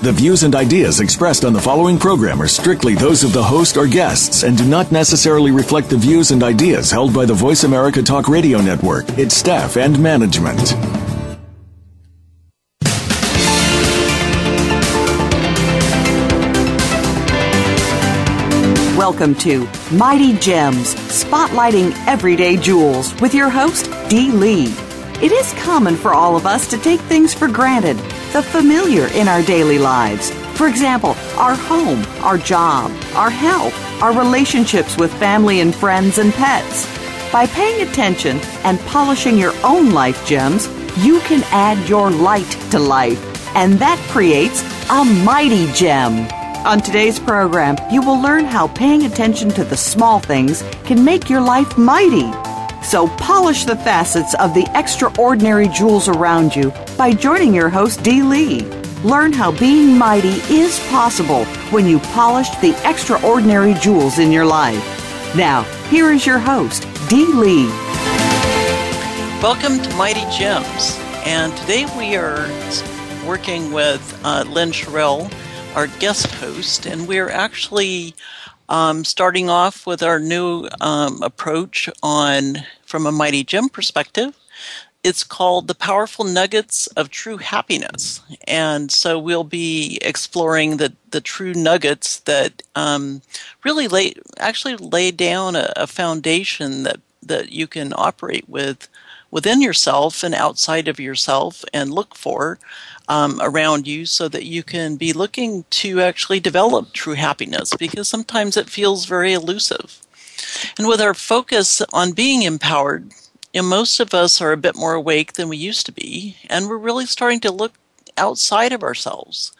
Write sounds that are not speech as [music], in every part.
The views and ideas expressed on the following program are strictly those of the host or guests and do not necessarily reflect the views and ideas held by the Voice America Talk Radio Network, its staff, and management. Welcome to Mighty Gems, spotlighting everyday jewels with your host, Dee Lee. It is common for all of us to take things for granted, the familiar in our daily lives. For example, our home, our job, our health, our relationships with family and friends and pets. By paying attention and polishing your own life gems, you can add your light to life, and that creates a mighty gem. On today's program, you will learn how paying attention to the small things can make your life mighty. So polish the facets of the extraordinary jewels around you by joining your host, Dee Lee. Learn how being mighty is possible when you polish the extraordinary jewels in your life. Now, here is your host, Dee Lee. Welcome to Mighty Gems. And today we are working with uh, Lynn Sherrill, our guest host, and we're actually um, starting off with our new um, approach on from a Mighty Gem perspective. It's called The Powerful Nuggets of True Happiness. And so we'll be exploring the, the true nuggets that um, really lay, actually lay down a, a foundation that, that you can operate with within yourself and outside of yourself and look for um, around you so that you can be looking to actually develop true happiness because sometimes it feels very elusive. And with our focus on being empowered, you know, most of us are a bit more awake than we used to be, and we're really starting to look outside of ourselves.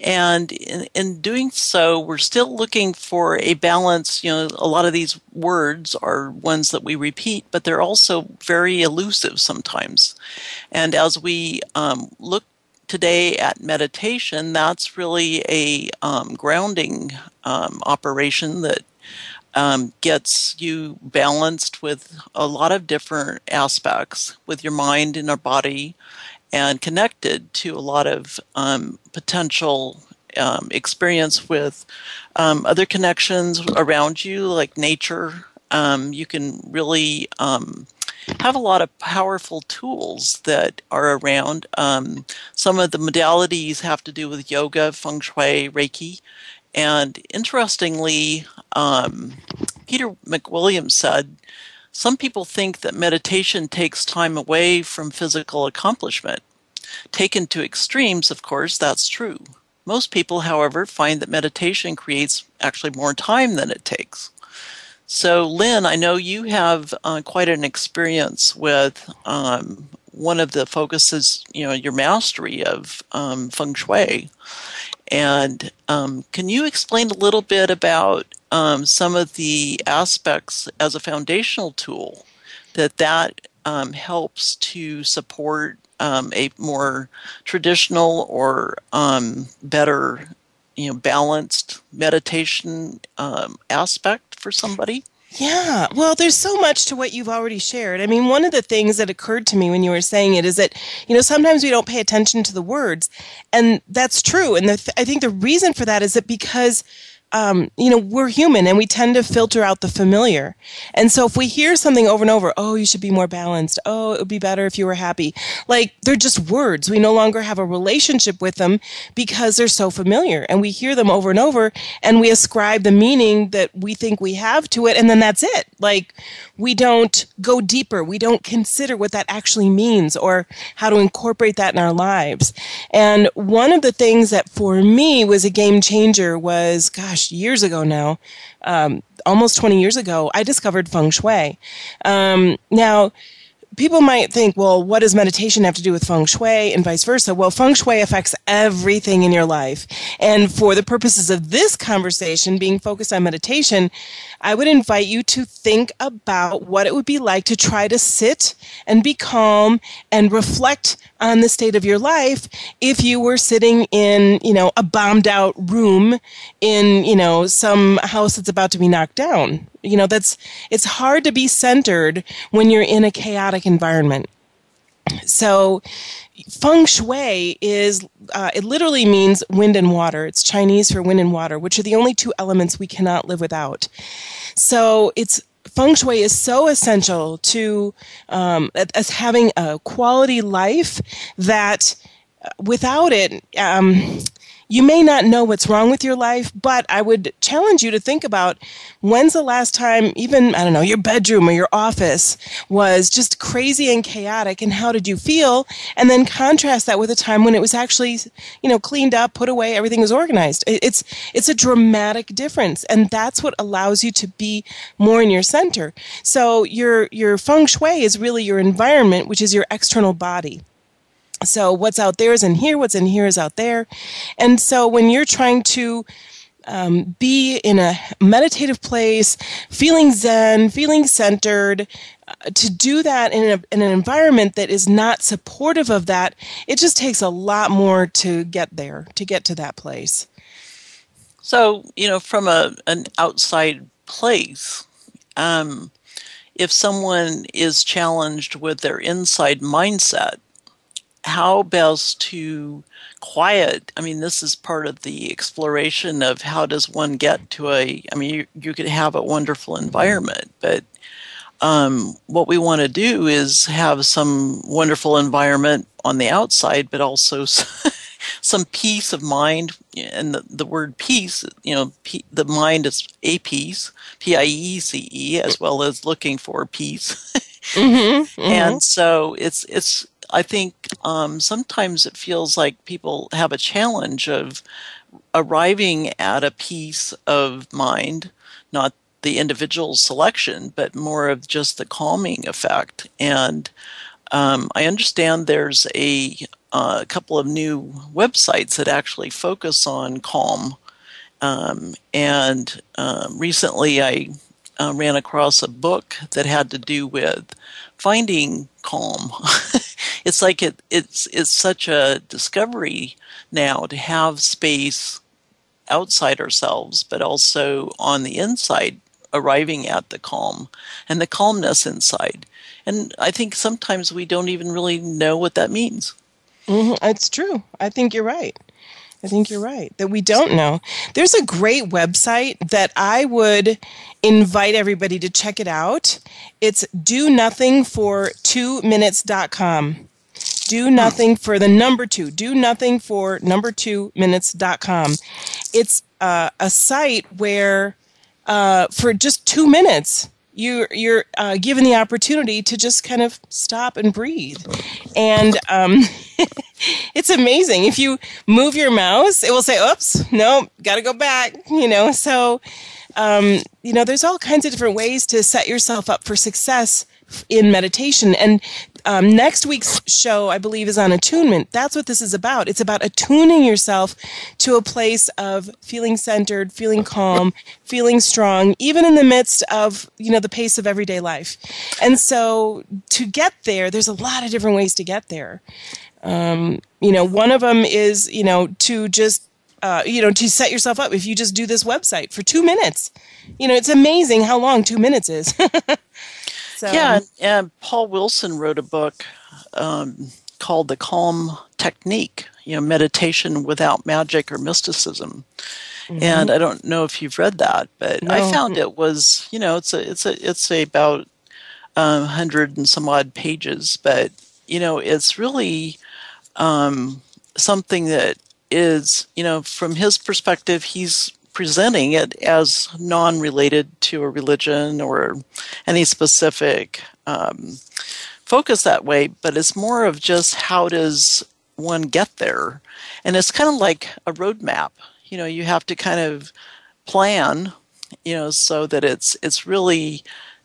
And in, in, doing so, we're still looking for a balance. You know, a lot of these words are ones that we repeat, but they're also very elusive sometimes. And as we um, look today at meditation, that's really a um, grounding um, operation that um, gets you balanced with a lot of different aspects with your mind and your body and connected to a lot of um, potential um, experience with um, other connections around you, like nature. you can really have a lot of powerful tools that are around. Um, some of the modalities have to do with yoga, feng shui, reiki. And interestingly, um, Peter McWilliams said, some people think that meditation takes time away from physical accomplishment. Taken to extremes, of course, that's true. Most people, however, find that meditation creates actually more time than it takes. So, Lynn, I know you have uh, quite an experience with um, one of the focuses, you know, your mastery of um, feng shui. And um, can you explain a little bit about um, some of the aspects as a foundational tool that that um, helps to support um, a more traditional or better, you know, balanced meditation aspect? for somebody? Yeah, well, there's so much to what you've already shared. I mean, one of the things that occurred to me when you were saying it is that, you know, sometimes we don't pay attention to the words. And that's true. And th- I think the reason for that is that because um, you know, we're human and we tend to filter out the familiar. And so if we hear something over and over, oh, you should be more balanced. Oh, it would be better if you were happy. Like they're just words. We no longer have a relationship with them because they're so familiar and we hear them over and over and we ascribe the meaning that we think we have to it. And then that's it. Like we don't go deeper. We don't consider what that actually means or how to incorporate that in our lives. And one of the things that for me was a game changer was, gosh, gosh, years ago now, um, almost 20 years ago, I discovered feng shui. Um, now, people might think, well, what does meditation have to do with feng shui and vice versa? Well, feng shui affects everything in your life. And for the purposes of this conversation being focused on meditation, I would invite you to think about what it would be like to try to sit and be calm and reflect on the state of your life if you were sitting in, you know, a bombed out room in, you know, some house that's about to be knocked down. You know, that's it's hard to be centered when you're in a chaotic environment. So, feng shui is uh, it literally means wind and water it's chinese for wind and water which are the only two elements we cannot live without so it's feng shui is so essential to um, as having a quality life that without it um, you may not know what's wrong with your life, but I would challenge you to think about when's the last time, even, I don't know, your bedroom or your office was just crazy and chaotic, and how did you feel? And then contrast that with a time when it was actually, you know, cleaned up, put away, everything was organized. It's, it's a dramatic difference, and that's what allows you to be more in your center. So your, your feng shui is really your environment, which is your external body. So what's out there is in here, what's in here is out there. And so when you're trying to um, be in a meditative place, feeling zen, feeling centered, uh, to do that in, a, in an environment that is not supportive of that, it just takes a lot more to get there, to get to that place. So, you know, from a, an outside place, um, if someone is challenged with their inside mindset, how best to quiet i mean this is part of the exploration of how does one get to a i mean you, you could have a wonderful environment but um, what we want to do is have some wonderful environment on the outside but also [laughs] some peace of mind and the, the word peace you know p- the mind is a peace p-i-e-c-e as well as looking for peace [laughs] mm-hmm, mm-hmm. and so it's it's I think um, sometimes it feels like people have a challenge of arriving at a peace of mind, not the individual selection, but more of just the calming effect. And um, I understand there's a, uh, couple of new websites that actually focus on calm. Um, and uh, recently I uh, ran across a book that had to do with finding calm. [laughs] it's like it, it's it's such a discovery now to have space outside ourselves, but also on the inside, arriving at the calm and the calmness inside. And I think sometimes we don't even really know what that means. Mm-hmm. It's true. I think you're right. I think you're right that we don't know. There's a great website that I would invite everybody to check it out. It's do nothing for two minutes.com. Do nothing for the number two. Do nothing for number two minutes.com. It's uh, a site where uh, for just two minutes, you you're uh, given the opportunity to just kind of stop and breathe and um, [laughs] it's amazing if you move your mouse it will say oops no gotta go back you know so um, you know there's all kinds of different ways to set yourself up for success in meditation. And um, next week's show, I believe, is on attunement. That's what this is about. It's about attuning yourself to a place of feeling centered, feeling calm, feeling strong, even in the midst of you know the pace of everyday life. And so, to get there, there's a lot of different ways to get there. Um, you know, one of them is you know to just uh, you know, to set yourself up if you just do this website for two minutes. You know, it's amazing how long two minutes is. [laughs] So. Yeah, and Paul Wilson wrote a book um, called The Calm Technique, you know, meditation without magic or mysticism. Mm-hmm. And I don't know if you've read that, but no. I found it was, you know, it's a, it's a, it's a about um, hundred and some odd pages, but you know, it's really um, something that is, you know, from his perspective, he's presenting it as non related to a religion or any specific um, focus that way, but it's more of just how does one get there? And it's kind of like a roadmap. You know, you have to kind of plan, you know, so that it's it's really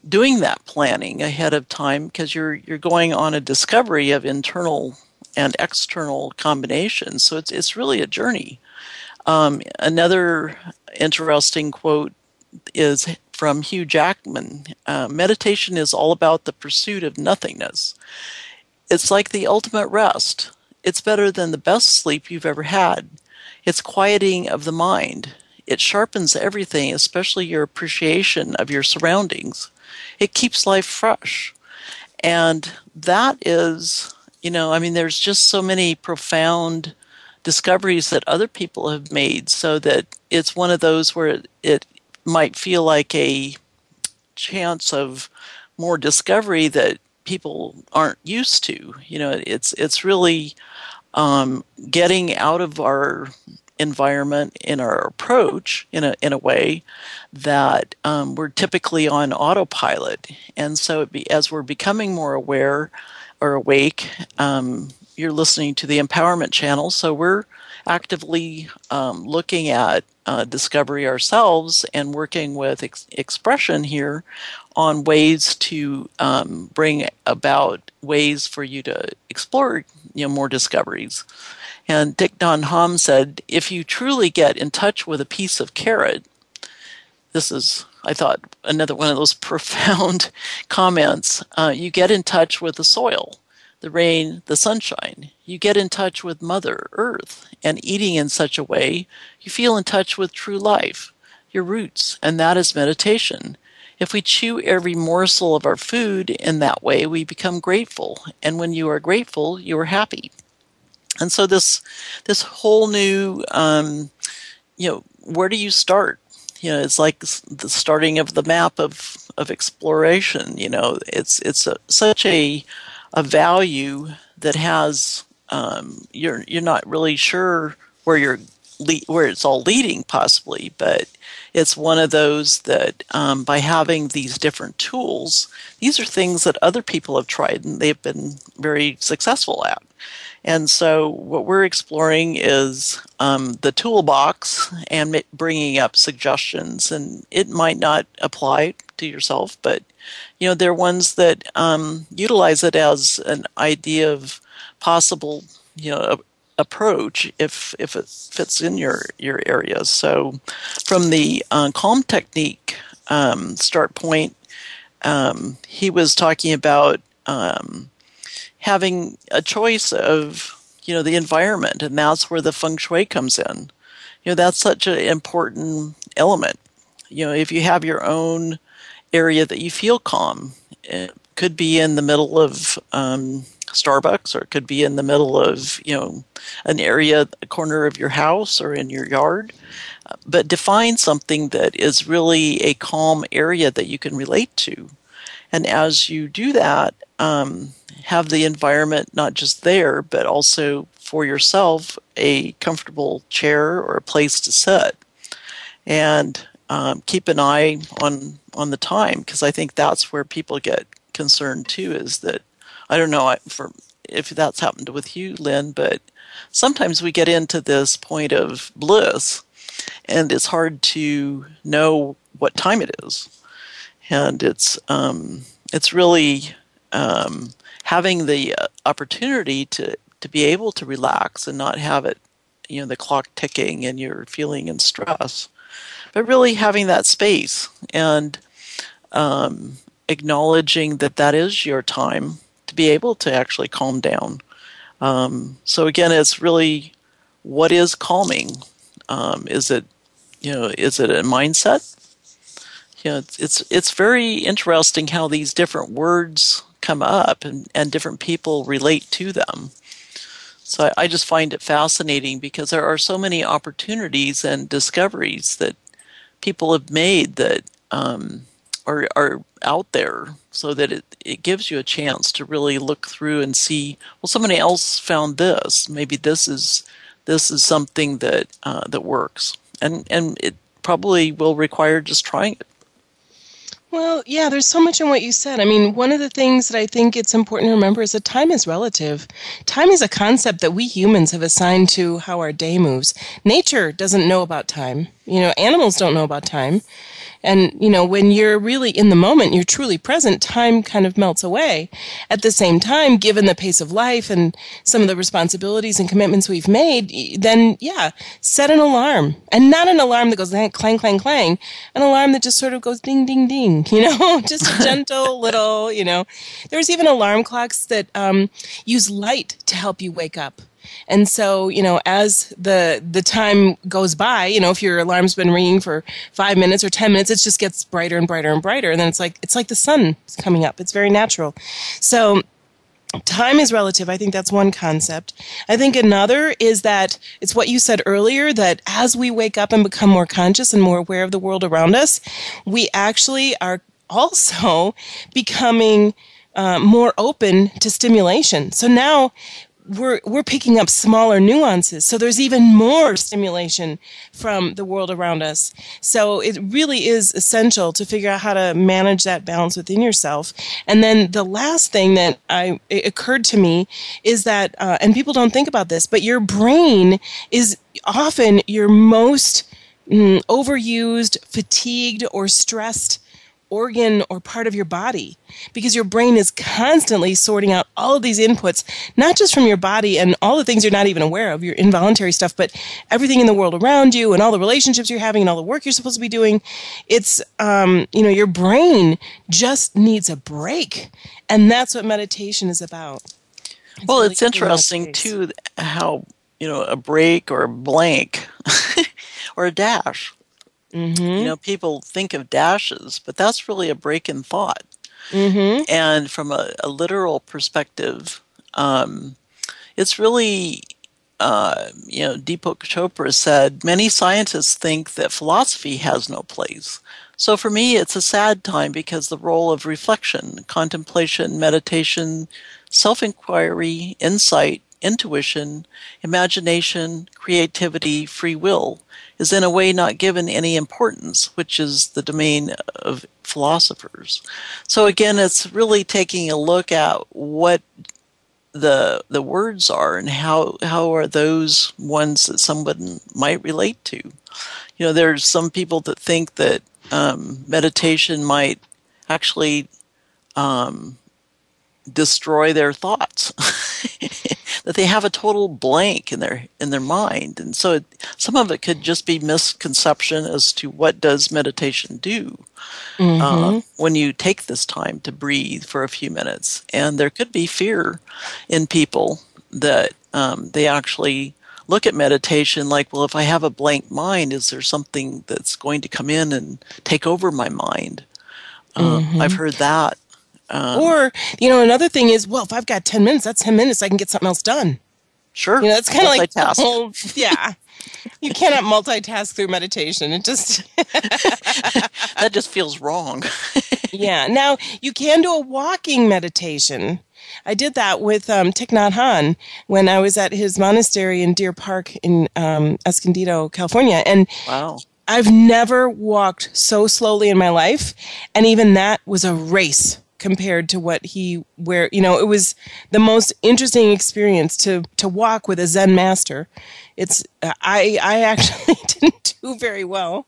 doing that planning ahead of time because you're you're going on a discovery of internal and external combinations. So it's it's really a journey. Um, another interesting quote is from Hugh Jackman. Uh, Meditation is all about the pursuit of nothingness. It's like the ultimate rest. It's better than the best sleep you've ever had. It's quieting of the mind. It sharpens everything, especially your appreciation of your surroundings. It keeps life fresh. And that is, you know, I mean, there's just so many profound discoveries that other people have made so that it's one of those where it, might feel like a chance of more discovery that people aren't used to. You know, it's it's really um, getting out of our environment in our approach in a in a way that um, we're typically on autopilot, and so be, as we're becoming more aware or awake, um, you're listening to the empowerment channel. So we're actively um, looking at uh, discovery ourselves and working with ex- expression here on ways to um, bring about ways for you to explore you know more discoveries. And Thich Nhat Hanh said, if you truly get in touch with a piece of carrot, this is I thought another one of those [laughs] profound comments. Uh, you get in touch with the soil the rain, the sunshine. You get in touch with Mother Earth, and eating in such a way, you feel in touch with true life, your roots, and that is meditation. If we chew every morsel of our food in that way, we become grateful, and when you are grateful, you are happy. And so this this whole new, um, you know, where do you start? You know, it's like the starting of the map of of exploration. You know, it's it's a, such a a value that has um, you're you're not really sure where you're le- where it's all leading possibly, but it's one of those that um, by having these different tools, these are things that other people have tried and they've been very successful at. And so, what we're exploring is um, the toolbox and bringing up suggestions. And it might not apply to yourself, but you know, they're ones that um, utilize it as an idea of possible, you know, approach if if it fits in your your area. So, from the uh, calm technique um, start point, um, he was talking about um, having a choice of you know the environment, and that's where the feng shui comes in. You know, that's such an important element. You know, if you have your own area that you feel calm. It could be in the middle of um, Starbucks, or it could be in the middle of you know an area, a corner of your house, or in your yard. But define something that is really a calm area that you can relate to. And as you do that, um, have the environment not just there, but also for yourself a comfortable chair or a place to sit. And um, keep an eye on on the time because I think that's where people get concerned too. Is that I don't know for if that's happened with you, Lynn, but sometimes we get into this point of bliss, and it's hard to know what time it is, and it's um, it's really um, having the uh, opportunity to to be able to relax and not have it, you know, the clock ticking and you're feeling in stress but really having that space and um, acknowledging that that is your time to be able to actually calm down. Um, so again, it's really what is calming. Um, is it, you know, is it a mindset? You know, it's, it's it's very interesting how these different words come up and, and different people relate to them. So I, I just find it fascinating because there are so many opportunities and discoveries that people have made that um, are, are out there so that it, it gives you a chance to really look through and see well somebody else found this. Maybe this is this is something that uh, that works. And and it probably will require just trying it well, yeah, there's so much in what you said. I mean, one of the things that I think it's important to remember is that time is relative. Time is a concept that we humans have assigned to how our day moves. Nature doesn't know about time. You know, animals don't know about time. And, you know, when you're really in the moment, you're truly present, time kind of melts away. At the same time, given the pace of life and some of the responsibilities and commitments we've made, then yeah, set an alarm. And not an alarm that goes clang, clang, clang, an alarm that just sort of goes ding, ding, ding, [laughs] you know, just a [laughs] gentle little, you know. There's even alarm clocks that um, use light to help you wake up. And so, you know, as the the time goes by, you know, if your alarm's been ringing for five minutes or ten minutes, it just gets brighter and brighter and brighter, and then it's like it's like the sun is coming up. It's very natural. So time is relative. I think that's one concept. I think another is that it's what you said earlier that as we wake up and become more conscious and more aware of the world around us, we actually are also becoming uh, more open to stimulation. So now we're we're picking up smaller nuances. So there's even more stimulation from the world around us. So it really is essential to figure out how to manage that balance within yourself. And then the last thing that i occurred to me is that uh, and people don't think about this but your brain is often your most mm, overused fatigued or stressed organ or part of your body because your brain is constantly sorting out all of these inputs, not just from your body and all the things you're not even aware of, your involuntary stuff, but everything in the world around you and all the relationships you're having and all the work you're supposed to be doing. It's, um, you know, your brain just needs a break. And that's what meditation is about. It's well, really it's interesting too how, you know, a break or a blank [laughs] or a dash Mm-hmm. You know, people think of dashes, but that's really a break in thought. Mm-hmm. And from a, a literal perspective, um, it's really, uh, you know, Deepak Chopra said many scientists think that philosophy has no place. So for me, it's a sad time because the role of reflection, contemplation, meditation, self inquiry, insight, intuition, imagination, creativity, free will is in a way not given any importance, which is the domain of philosophers. So again, it's really taking a look at what the the words are and how how are those ones that someone might relate to. You know, there's some people that think that um, meditation might actually um, destroy their thoughts. [laughs] that they have a total blank in their in their mind, and so it, some of it could just be misconception as to what does meditation do mm-hmm. uh, when you take this time to breathe for a few minutes, and there could be fear in people that um, they actually look at meditation like, well, if I have a blank mind, is there something that's going to come in and take over my mind? Uh, mm-hmm. I've heard that um, or, you know, another thing is, well, if I've got 10 minutes, that's 10 minutes. I can get something else done. Sure. You know, it's kind of like, whole, yeah. you cannot multitask through meditation. It just [laughs] that just feels wrong. [laughs] yeah. Now you can do a walking meditation. I did that with um, Thich Nhat Hanh when I was at his monastery in Deer Park in um, Escondido, California, and wow. I've never walked so slowly in my life, and even that was a race compared to what he where you know it was the most interesting experience to to walk with a zen master. It's i i actually [laughs] didn't do very well.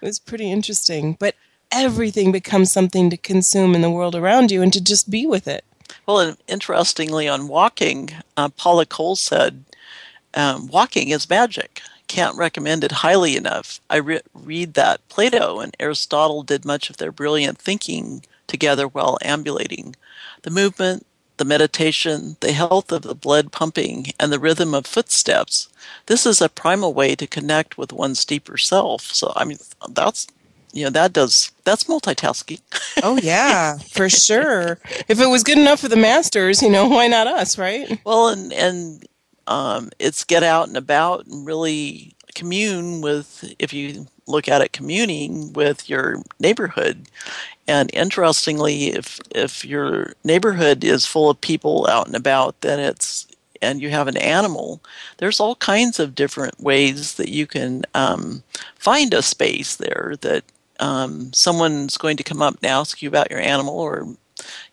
It was pretty interesting but everything becomes something to consume in the world around you and to just be with it. Well and interestingly on walking uh, paula cole said um, walking is magic. Can't recommend it highly enough. I re- read that Plato and Aristotle did much of their brilliant thinking together while ambulating. The movement, the meditation, the health of the blood pumping, and the rhythm of footsteps. This is a primal way to connect with one's deeper self. So, I mean, that's you know that does that's multitasking oh yeah [laughs] for sure if it was good enough for the masters you know why not us right well and and um, it's get out and about and really commune with if you look at it communing with your neighborhood. And interestingly, if if your neighborhood is full of people out and about, then it's and you have an animal, there's all kinds of different ways that you can um, find a space there that um, someone's going to come up and ask you about your animal, or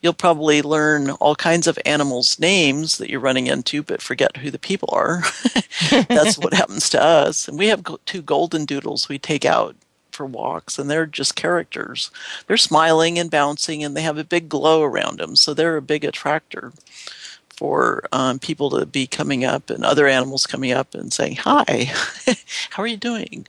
you'll probably learn all kinds of animals' names that you're running into, but forget who the people are. [laughs] That's what [laughs] happens to us. And we have two golden doodles we take out for walks, and they're just characters. They're smiling and bouncing, and they have a big glow around them, so they're a big attractor for um, people to be coming up and other animals coming up and saying, Hi, [laughs] how are you doing?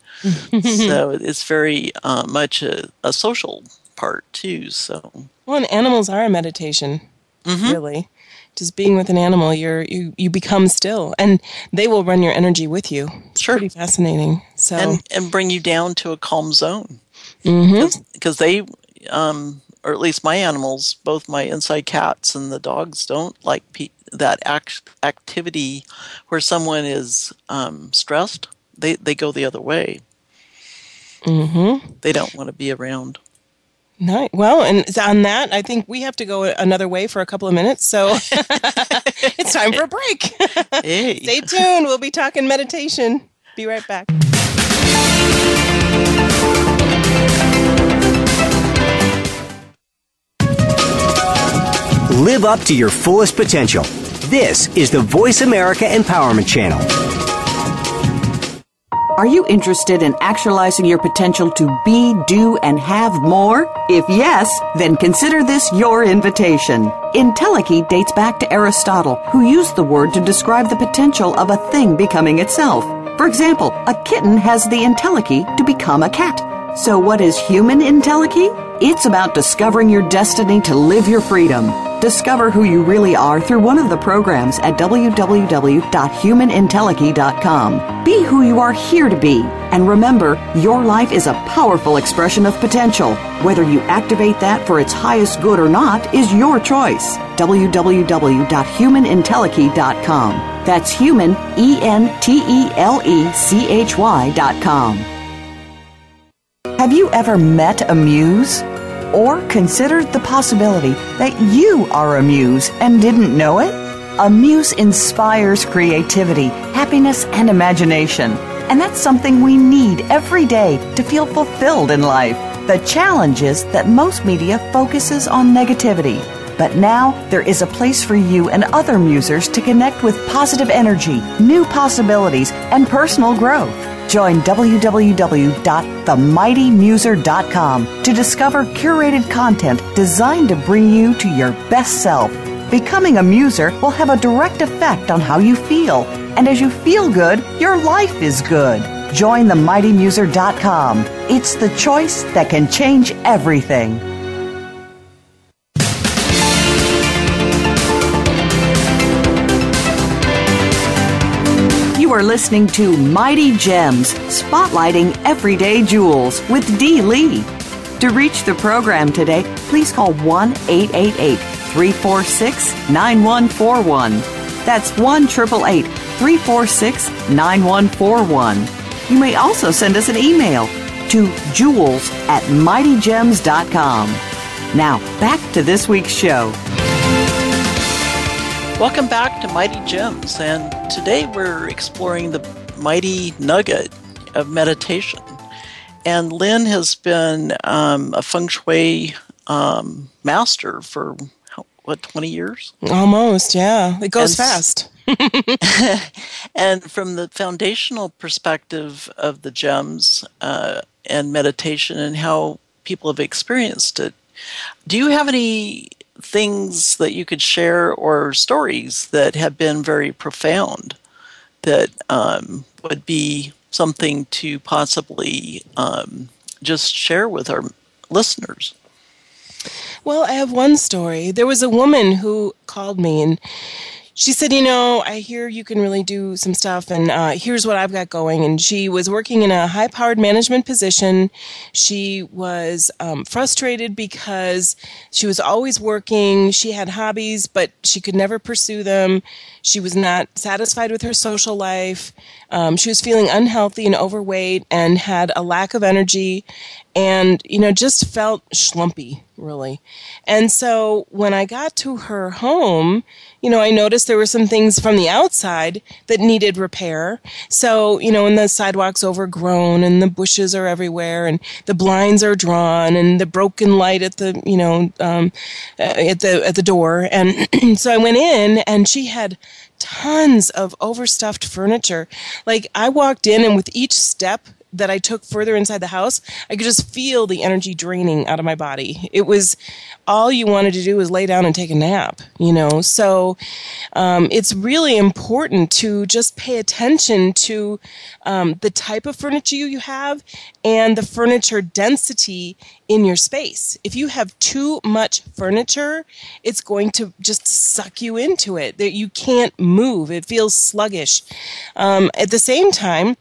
so it's very uh, much a, a, social part too. So, well, and animals are a meditation, mm-hmm. really. Just being with an animal, you're you you become still, and they will run your energy with you. It's sure. pretty fascinating. So and and bring you down to a calm zone because mm-hmm. they um, or at least my animals, both my inside cats and the dogs, don't like pe- that act- activity where someone is um, stressed, they, they go the other way. Mm-hmm. They don't want to be around. Nice. Well, and on that, I think we have to go another way for a couple of minutes. So [laughs] it's time for a break. Hey. Stay tuned. We'll be talking meditation. Be right back. Live up to your fullest potential. This is the Voice America Empowerment Channel. Are you interested in actualizing your potential to be, do, and have more? If yes, then consider this your invitation. Entelechy dates back to Aristotle, who used the word to describe the potential of a thing becoming itself. For example, a kitten has the entelechy to become a cat. So, what is human entelechy? It's about discovering your destiny to live your freedom. Discover who you really are through one of the programs at www.humanentelechy.com. Be who you are here to be. And remember, your life is a powerful expression of potential. Whether you activate that for its highest good or not is your choice. www.humanentelechy.com. That's human, E N T E L E C H Y.com. Have you ever met a muse? Or considered the possibility that you are a muse and didn't know it? A muse inspires creativity, happiness, and imagination. And that's something we need every day to feel fulfilled in life. The challenge is that most media focuses on negativity. But now there is a place for you and other musers to connect with positive energy, new possibilities, and personal growth. Join www.themightymuser.com to discover curated content designed to bring you to your best self. Becoming a muser will have a direct effect on how you feel, and as you feel good, your life is good. Join themightymuser.com. It's the choice that can change everything. Are listening to Mighty Gems, spotlighting everyday jewels with Dee Lee. To reach the program today, please call 1 888 346 9141. That's 1 888 346 9141. You may also send us an email to jewels at mightygems.com. Now, back to this week's show. Welcome back to Mighty Gems, and today we're exploring the mighty nugget of meditation. And Lynn has been um, a feng shui um, master for what, 20 years? Almost, yeah. It goes and, fast. [laughs] and from the foundational perspective of the gems uh, and meditation and how people have experienced it, do you have any things that you could share or stories that have been very profound that um, would be something to possibly um, just share with our listeners? Well, I have one story. There was a woman who called me and she said, You know, I hear you can really do some stuff, and uh, here's what I've got going. And she was working in a high powered management position. She was um, frustrated because she was always working. She had hobbies, but she could never pursue them. She was not satisfied with her social life. Um, she was feeling unhealthy and overweight and had a lack of energy and, you know, just felt schlumpy, really. And so when I got to her home, you know, I noticed there were some things from the outside that needed repair. So, you know, and the sidewalk's overgrown and the bushes are everywhere and the blinds are drawn and the broken light at the, you know, um, uh, at the, at the door. And [clears throat] so I went in and she had tons of overstuffed furniture. Like I walked in and with each step that I took further inside the house, I could just feel the energy draining out of my body. It was all you wanted to do was lay down and take a nap, you know. So um, it's really important to just pay attention to um, the type of furniture you have and the furniture density in your space. If you have too much furniture, it's going to just suck you into it. That you can't move. It feels sluggish. Um, at the same time,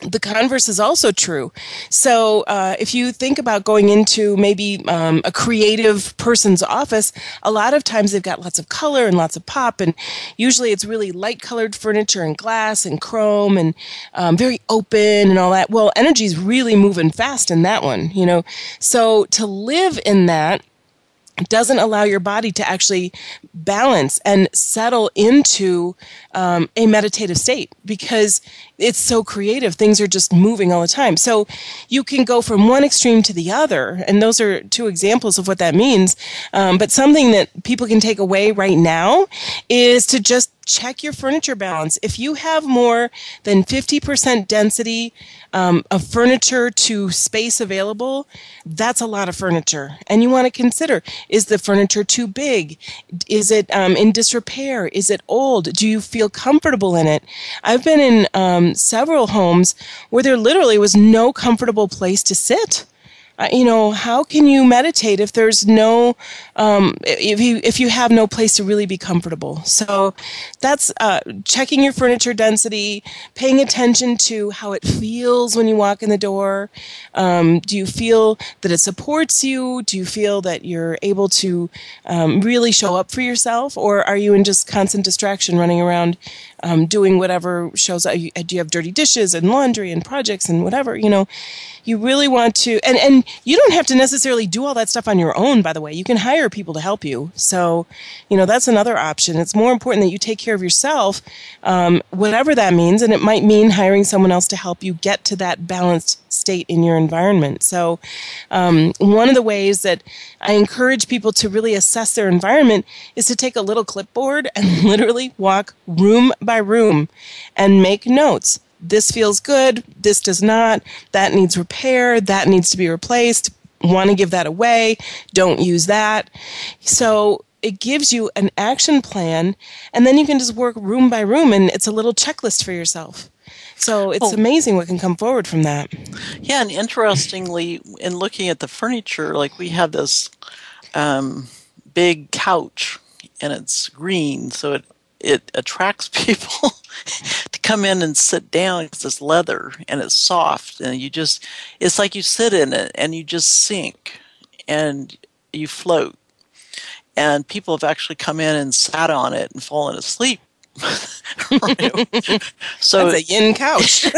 the converse is also true. So, uh, if you think about going into maybe um, a creative person's office, a lot of times they've got lots of color and lots of pop, and usually it's really light colored furniture and glass and chrome and um, very open and all that. Well, energy's really moving fast in that one, you know. So, to live in that, doesn't allow your body to actually balance and settle into um, a meditative state because it's so creative. Things are just moving all the time. So you can go from one extreme to the other. And those are two examples of what that means. Um, but something that people can take away right now is to just check your furniture balance. If you have more than 50% density um, of furniture to space available, that's a lot of furniture. And you want to consider is the furniture too big? Is it um, in disrepair? Is it old? Do you feel comfortable in it? I've been in um, several homes where there literally was no comfortable place to sit you know, how can you meditate if there's no, um, if you if you have no place to really be comfortable? So that's uh, checking your furniture density, paying attention to how it feels when you walk in the door. Um, do you feel that it supports you? Do you feel that you're able to um, really show up for yourself, or are you in just constant distraction, running around um, doing whatever shows up. You, do you have dirty dishes and laundry and projects and whatever? You know, you really want to, and, and you don't have to necessarily do all that stuff on your own, by the way. You can hire people to help you. So, you know, that's another option. It's more important that you take care of yourself, um, whatever that means. And it might mean hiring someone else to help you get to that balanced state in your environment. So, um, one of the ways that I encourage people to really assess their environment is to take a little clipboard and [laughs] literally walk room by room and make notes. This feels good. This does not. That needs repair. That needs to be replaced. Want to give that away. Don't use that. So, it gives you an action plan and then you can just work room by room and it's a little checklist for yourself. So it's oh. amazing what can come forward from that. Yeah, and interestingly, in looking at the furniture, like we have this um, big couch, and it's green, so it it attracts [laughs] people to come in and sit down because it's leather and it's soft, and you just it's like you sit in it and you just sink and you float. And people have actually come in and sat on it and fallen asleep so [laughs] That's a yin couch. [laughs]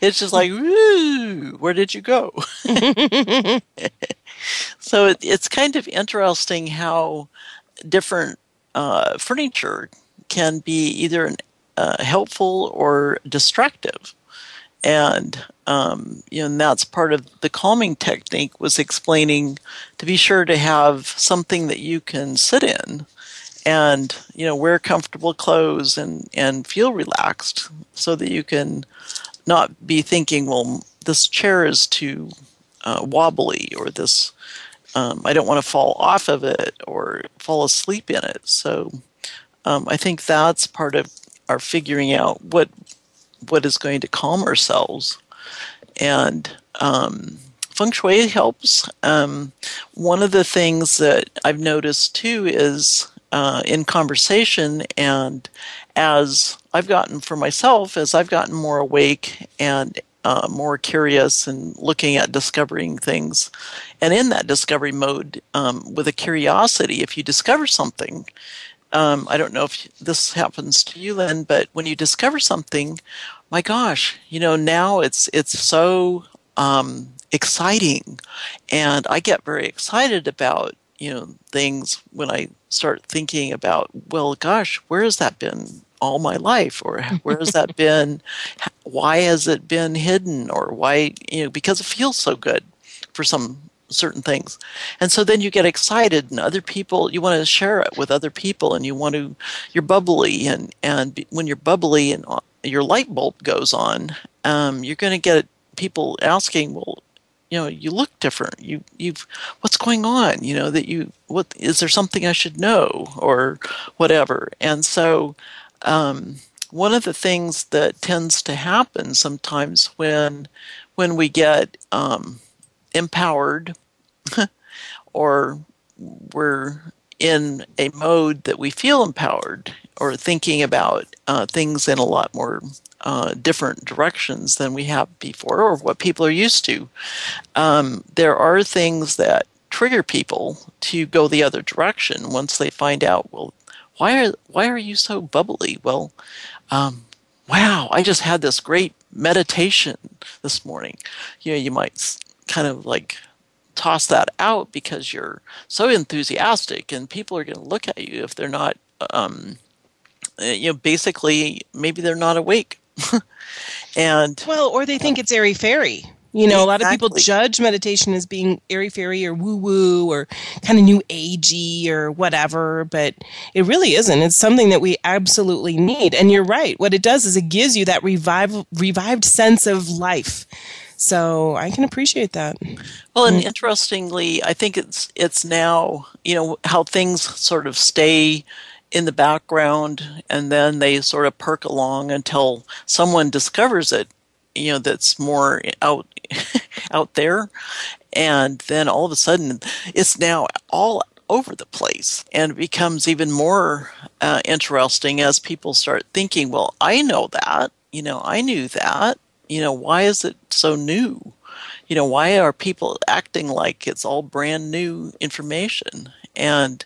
it's just like, where did you go? [laughs] so it, it's kind of interesting how different uh, furniture can be either uh, helpful or destructive. And um, you know, and that's part of the calming technique was explaining to be sure to have something that you can sit in and you know wear comfortable clothes and and feel relaxed so that you can not be thinking well this chair is too uh, wobbly or this um, i don't want to fall off of it or fall asleep in it. So um, i think that's part of our figuring out what what is going to calm ourselves. And um, feng shui helps. Um, one of the things that i've noticed too is uh, in conversation and as I've gotten for myself, as I've gotten more awake and uh, more curious and looking at discovering things, and in that discovery mode, um, with a curiosity, if you discover something, um, I don't know if this happens to you, Lynn, but when you discover something, my gosh, you know, now it's it's so um, exciting, and I get very excited about you know things when I start thinking about well gosh where has that been all my life? Or where has that [laughs] been? Why has it been hidden? Or why you know because it feels so good for some certain things. And so then you get excited and other people you want to share it with other people and you want to you're bubbly and and when you're bubbly and uh, your light bulb goes on um, you're going to get people asking, well, you know, you look different. You you've what's going on? You know that you what is there something I should know or whatever? And so. Um, one of the things that tends to happen sometimes when when we get um, empowered [laughs] or we're in a mode that we feel empowered or thinking about uh, things in a lot more uh, different directions than we have before or what people are used to. Um, there are things that trigger people to go the other direction once they find out, well, why are why are you so bubbly? Well, um, wow, I just had this great meditation this morning. You know, you might kind of like toss that out because you're so enthusiastic, and people are going to look at you if they're not, um, you know, basically maybe they're not awake. [laughs] and well, or they think it's airy fairy. You know, exactly. a lot of people judge meditation as being airy fairy or woo woo or kind of new agey or whatever, but it really isn't. It's something that we absolutely need. And you're right. What it does is it gives you that revive, revived sense of life. So I can appreciate that. Well, and mm. interestingly, I think it's it's now you know how things sort of stay in the background and then they sort of perk along until someone discovers it you know that's more out [laughs] out there. And then all of a sudden it's now all over the place and becomes even more uh, interesting as people start thinking well i know that you know i knew that you know why is it so new? You know why are people acting like it's all brand new information? And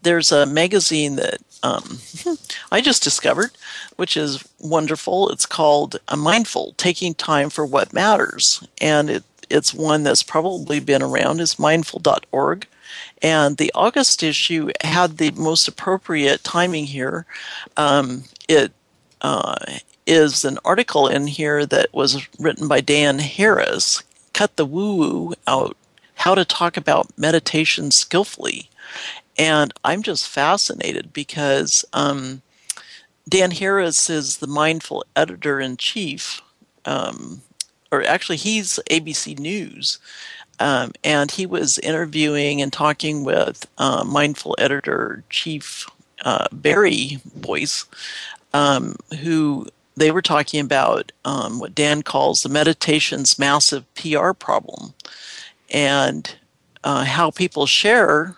there's a magazine that um, [laughs] I just discovered, which is wonderful. It's called a Mindful: Taking Time for What Matters, and it, it's one that's probably been around. is mindful.org, and the August issue had the most appropriate timing here. Um, it uh, is an article in here that was written by Dan Harris. Cut the woo woo out. How to talk about meditation skillfully. And I'm just fascinated because um, Dan Harris is the mindful editor in chief, um, or actually, he's ABC News. Um, and he was interviewing and talking with uh, mindful editor chief uh, Barry Boyce, um, who they were talking about um, what Dan calls the meditation's massive PR problem and uh, how people share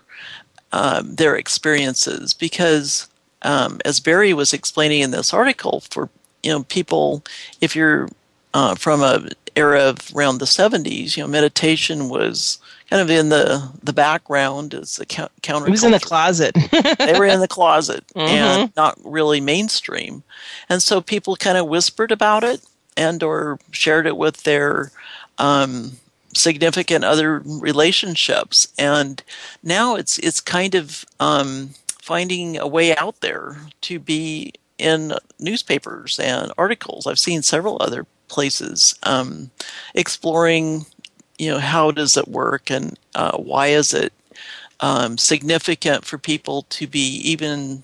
um, their experiences. Because um, as barry was explaining in this article for you know people if you're uh, from a era of around the 70s you know meditation was kind of in the the background as a counter it was in the closet. [laughs] They were in the closet mm-hmm. and not really mainstream. And so people kind of whispered about it and or shared it with their um, significant other relationships. And now it's it's kind of um, finding a way out there to be in newspapers and articles. I've seen several other places um, exploring you know how does it work and uh, why is it um, significant for people to be even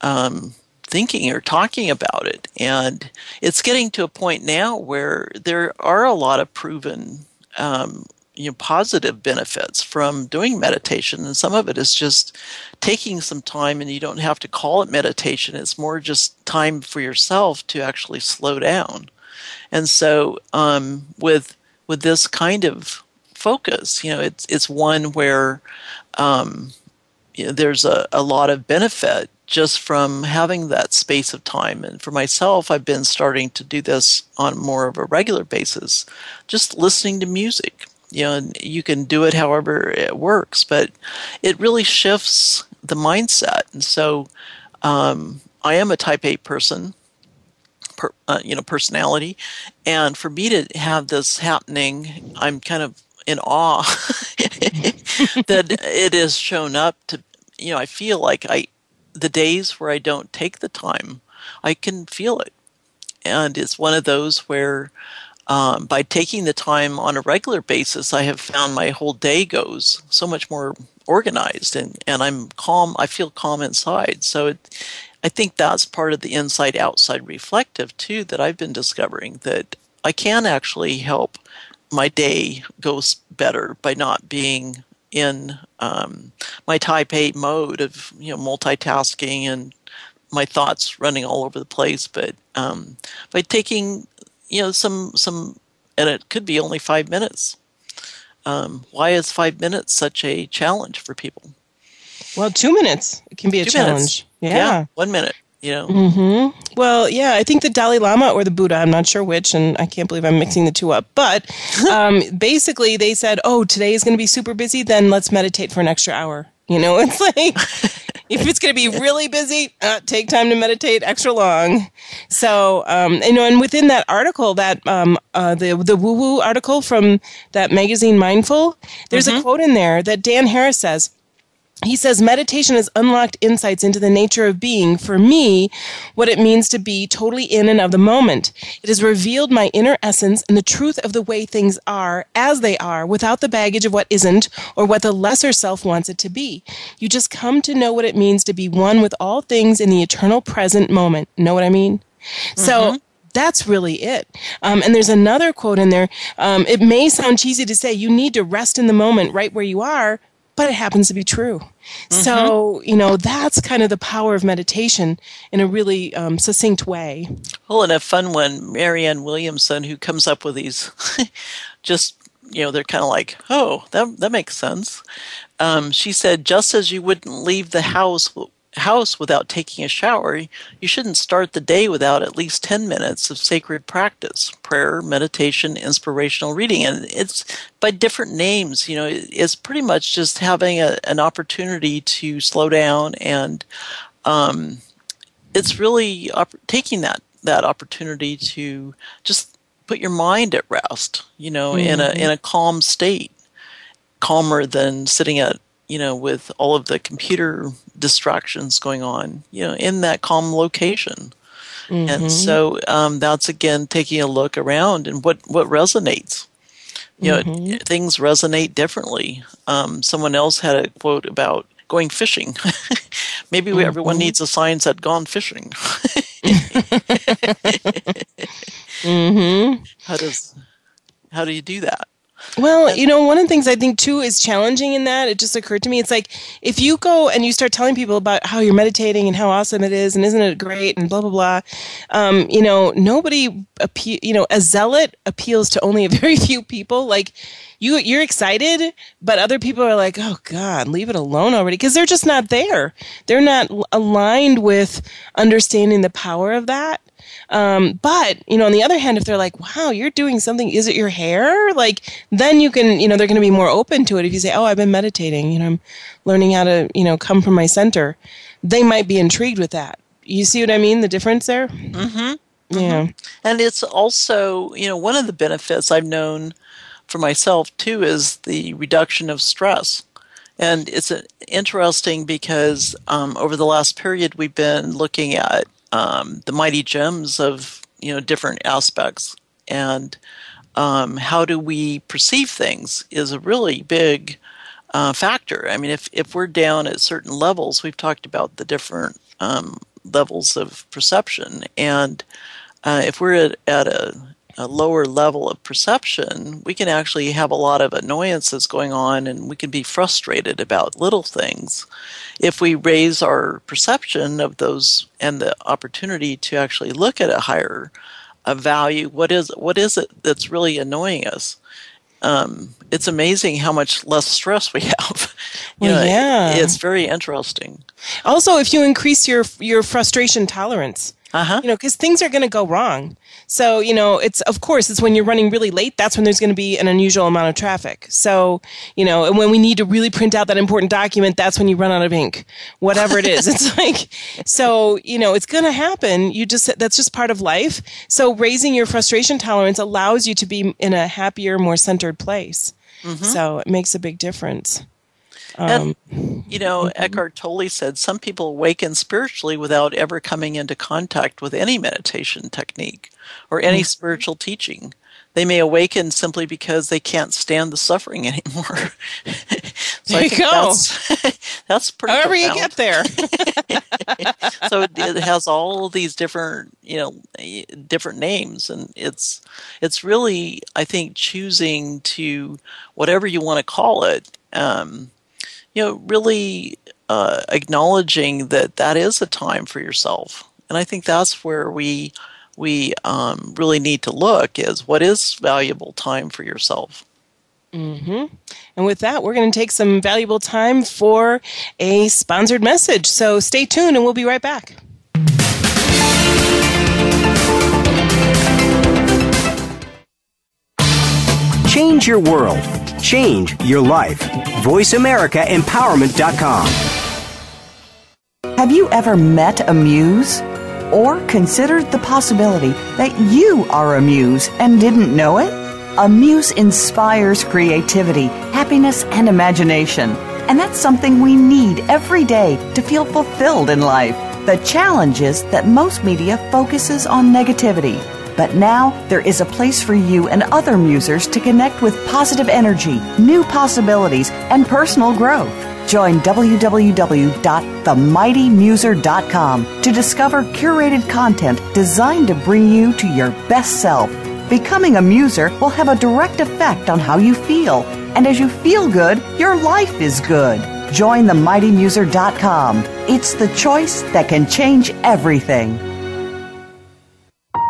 um, thinking or talking about it. And it's getting to a point now where there are a lot of proven um, you know positive benefits from doing meditation and some of it is just taking some time and you don't have to call it meditation. It's more just time for yourself to actually slow down. And so um, with with this kind of focus you know it's it's one where um, you know, there's a, a lot of benefit just from having that space of time. And for myself, I've been starting to do this on more of a regular basis, just listening to music. You know, and you can do it however it works, but it really shifts the mindset. And so, um, I am a Type A person, per, uh, you know, personality, and for me to have this happening, I'm kind of in awe [laughs] that it has shown up to. You know, I feel like I the days where I don't take the time, I can feel it. And it's one of those where um, by taking the time on a regular basis, I have found my whole day goes so much more organized and, and I'm calm. I feel calm inside. So it, I think that's part of the inside outside reflective too that I've been discovering that I can actually help my day go better by not being in um, my type A mode of you know multitasking and my thoughts running all over the place. But um, by taking you know some some and it could be only five minutes. Um, why is five minutes such a challenge for people? Well, two minutes it can be a Two challenge. minutes. Yeah. one minute. You know, Mm-hmm. Well, yeah, I think the Dalai Lama or the Buddha, I'm not sure which, and I can't believe I'm mixing the two up. But [laughs] um, basically, they said, oh, today is going to be super busy, then let's meditate for an extra hour. You know, [laughs] it's like if it's going to be really busy, uh, take time to meditate extra long. So, um, you know, and within that article, that um, uh, the the woo woo article from that magazine Mindful, there's a quote in there that Dan Harris says. He says meditation has unlocked insights into the nature of being, for me, what it means to be totally in and of the moment. It has revealed my inner essence and the truth of the way things are as they are without the baggage of what isn't or what the lesser self wants it to be. You just come to know what it means to be one with all things in the eternal present moment. Know what I mean? So that's really it. Um, and there's another quote in there. Um, it may sound cheesy to say you need to rest in the moment right where you are, but it happens to be true. So, you know, that's kind of the power of meditation in a really um, succinct way. Well, and a fun one, Marianne Williamson, who comes up with these [laughs] just, you know, they're kind of like, oh, that, that makes sense. Um, she said, just as you wouldn't leave the house house without taking a shower, you shouldn't start the day without at least 10 minutes of sacred practice, prayer, meditation, inspirational reading. And it's by different names, you know, it's pretty much just having a, an opportunity to slow down and um, it's really op- taking that that opportunity to just put your mind at rest, you know, in a in a calm state, calmer than sitting at you know with all of the computer distractions going on, you know, in that calm location. And so um, that's again taking a look around and what what resonates. You know, things resonate differently. Um, someone else had a quote about going fishing. [laughs] Maybe we, everyone needs a sign that "Gone fishing." [laughs] [laughs] How does how do you do that? Well, you know, one of the things I think too is challenging in that. It just occurred to me. It's like if you go and you start telling people about how you're meditating and how awesome it is and isn't it great and blah blah blah, um, you know, nobody appe- you know, a zealot appeals to only a very [laughs] few people. Like you, you're excited, but other people are like, oh God, leave it alone already, because they're just not there. They're not aligned with understanding the power of that. Um, but you know, on the other hand, if they're like, "Wow, you're doing something," is it your hair? Like, then you can, you know, they're going to be more open to it. If you say, "Oh, I've been meditating," you know, I'm learning how to, you know, come from my center, they might be intrigued with that. You see what I mean? The difference there. Mm-hmm. Yeah. And it's also, you know, one of the benefits I've known for myself too is the reduction of stress. And it's uh, interesting because um, over the last period, we've been looking at um, the mighty gems of, you know, different aspects. And um, how do we perceive things is a really big uh, factor. I mean, if, if we're down at certain levels, we've talked about the different um, levels of perception. And uh, if we're at, at a, a lower level of perception, we can actually have a lot of annoyances going on and we can be frustrated about little things. If we raise our perception of those and the opportunity to actually look at a higher a value, what is what is it that's really annoying us? Um, it's amazing how much less stress we [laughs] have. You Well, know, yeah. it's very interesting. Also, if you increase your your frustration tolerance, Uh huh. you know, because things are going to go wrong. So, you know, it's of course it's when you're running really late. That's when there's going to be an unusual amount of traffic. So, you know, and when we need to really print out that important document, that's when you run out of ink. Whatever it is, [laughs] it's like so. You know, it's going to happen. You just that's just part of life. So, raising your frustration tolerance allows you to be in a happier, more centered place. So, it makes a big difference. And, um, you know, mm-hmm. Eckhart Tolle said some people awaken spiritually without ever coming into contact with any meditation technique or any mm-hmm. spiritual teaching. They may awaken simply because they can't stand the suffering [laughs] anymore. So there you go. That's, [laughs] that's pretty. However you get there. [laughs] so it, it has all these different you know different names and it's it's really i think choosing to whatever you want to call it um, you know really uh, acknowledging that that is a time for yourself and i think that's where we we um, really need to look is what is valuable time for yourself And with that, we're going to take some valuable time for a sponsored message. So stay tuned and we'll be right back. Change your world. Change your life. VoiceAmericaEmpowerment.com. Have you ever met a muse? Or considered the possibility that you are a muse and didn't know it? A muse inspires creativity, happiness, and imagination. And that's something we need every day to feel fulfilled in life. The challenge is that most media focuses on negativity. But now there is a place for you and other musers to connect with positive energy, new possibilities, and personal growth. Join www.themightymuser.com to discover curated content designed to bring you to your best self. Becoming a muser will have a direct effect on how you feel, and as you feel good, your life is good. Join themightymuser.com. It's the choice that can change everything.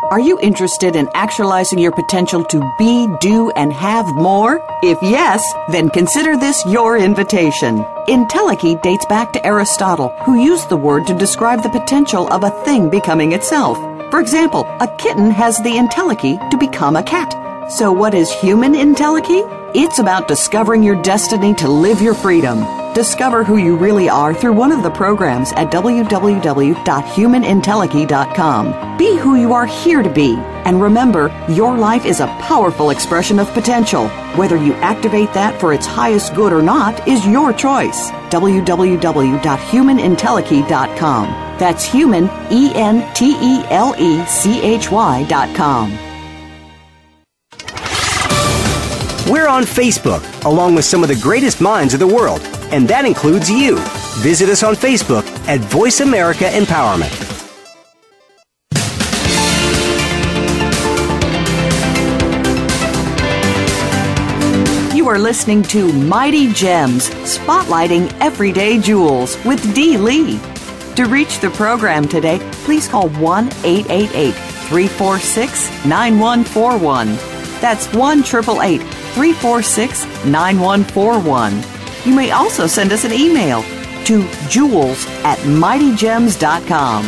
Are you interested in actualizing your potential to be, do, and have more? If yes, then consider this your invitation. Entelechy dates back to Aristotle, who used the word to describe the potential of a thing becoming itself. For example, a kitten has the entelechy to become a cat. So what is human entelechy? It's about discovering your destiny to live your freedom. Discover who you really are through one of the programs at www.humanentelechy.com. Be who you are here to be. And remember, your life is a powerful expression of potential. Whether you activate that for its highest good or not is your choice. www.humanentelechy.com. That's human, E N T E L E C H Y dot com. We're on Facebook, along with some of the greatest minds of the world, and that includes you. Visit us on Facebook at Voice America Empowerment. You are listening to Mighty Gems, spotlighting everyday jewels with Dee Lee. To reach the program today, please call 1 888 346 9141. That's 1 888 346 9141. You may also send us an email to jewels at mightygems.com.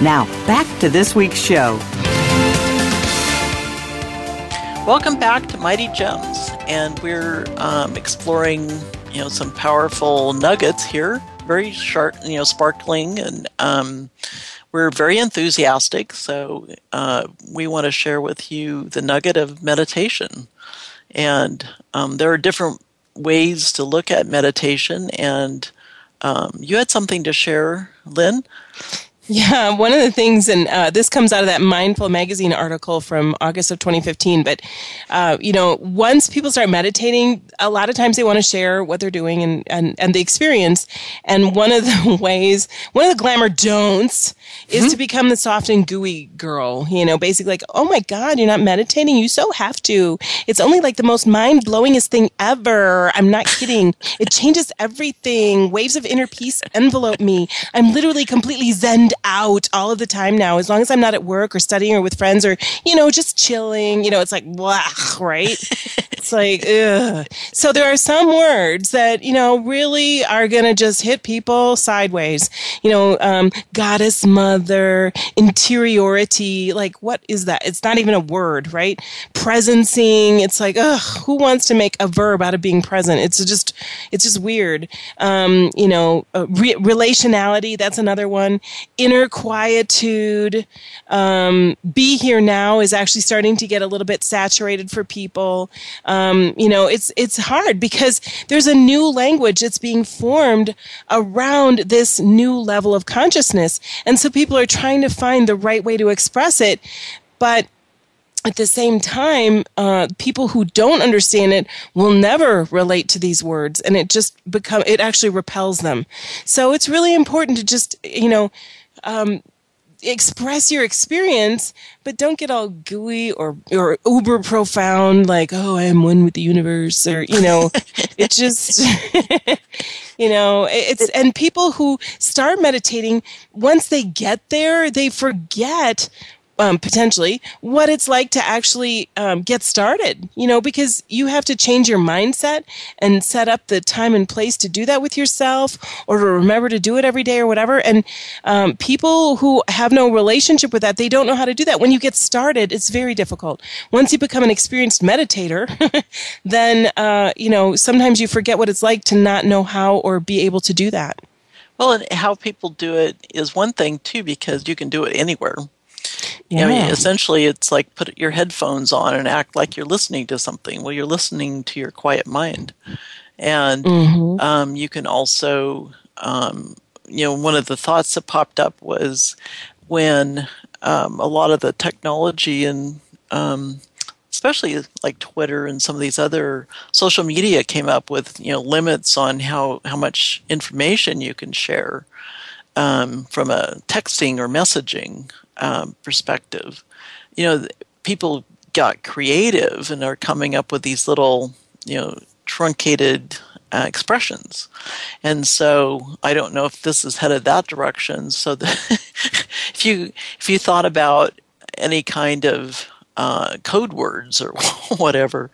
Now, back to this week's show. Welcome back to Mighty Gems, and we're um, exploring, you know, some powerful nuggets here. Very sharp, you know, sparkling, and um, we're very enthusiastic. So uh, we want to share with you the nugget of meditation, and um, there are different ways to look at meditation. And um, you had something to share, Lynn. Yeah, one of the things, and uh, this comes out of that Mindful Magazine article from August of 2015. But, uh, you know, once people start meditating, a lot of times they want to share what they're doing and, and, and the experience. And one of the [laughs] ways, one of the glamour don'ts is to hmm? become the soft and gooey girl. You know, basically like, oh my God, you're not meditating. You so have to. It's only like the most mind blowingest thing ever. I'm not kidding. It changes everything. Waves of inner peace envelope me. I'm literally completely zened out all of the time now. As long as I'm not at work or studying or with friends or, you know, just chilling, you know, it's like, blah, right? it's like, ugh. So there are some words that, you know, really are going to just hit people sideways. You know, um, goddess mother, interiority. Like, what is that? It's not even a word, right? Presencing. It's like, ugh, who wants to make a verb out of being present? It's just, it's just weird. Um, you know, uh, re- relationality. That's another one. Inner quietude. Um, be here now is actually starting to get a little bit saturated for people. Um, you know, it's it's hard because there's a new language that's being formed around this new level of consciousness, and so people are trying to find the right way to express it, but at the same time, uh, people who don't understand it will never relate to these words, and it just become it actually repels them. So it's really important to just you know. Um, express your experience, but don't get all gooey or or uber profound, like "oh, I am one with the universe," or you know, [laughs] it just, [laughs] you know, it's and people who start meditating once they get there, they forget um, potentially what it's like to actually um, get started you know because you have to change your mindset and set up the time and place to do that with yourself or to remember to do it every day or whatever. And um, people who have no relationship with that they don't know how to do that. When you get started it's very difficult. Once you become an experienced meditator [laughs] then uh, you know sometimes you forget what it's like to not know how or be able to do that. Well, and how people do it is one thing too, because you can do it anywhere. Yeah. You know, essentially, it's like put your headphones on and act like you're listening to something. Well, you're listening to your quiet mind, and Mhm. um, you can also, um, you know, one of the thoughts that popped up was when um, a lot of the technology and um, especially like Twitter and some of these other social media came up with you know limits on how how much information you can share um, from a texting or messaging um, perspective. You know, people got creative and are coming up with these little, you know, truncated uh, expressions. And so I don't know if this is headed that direction. So that [laughs] if you if you thought about any kind of uh, code words or [laughs] whatever,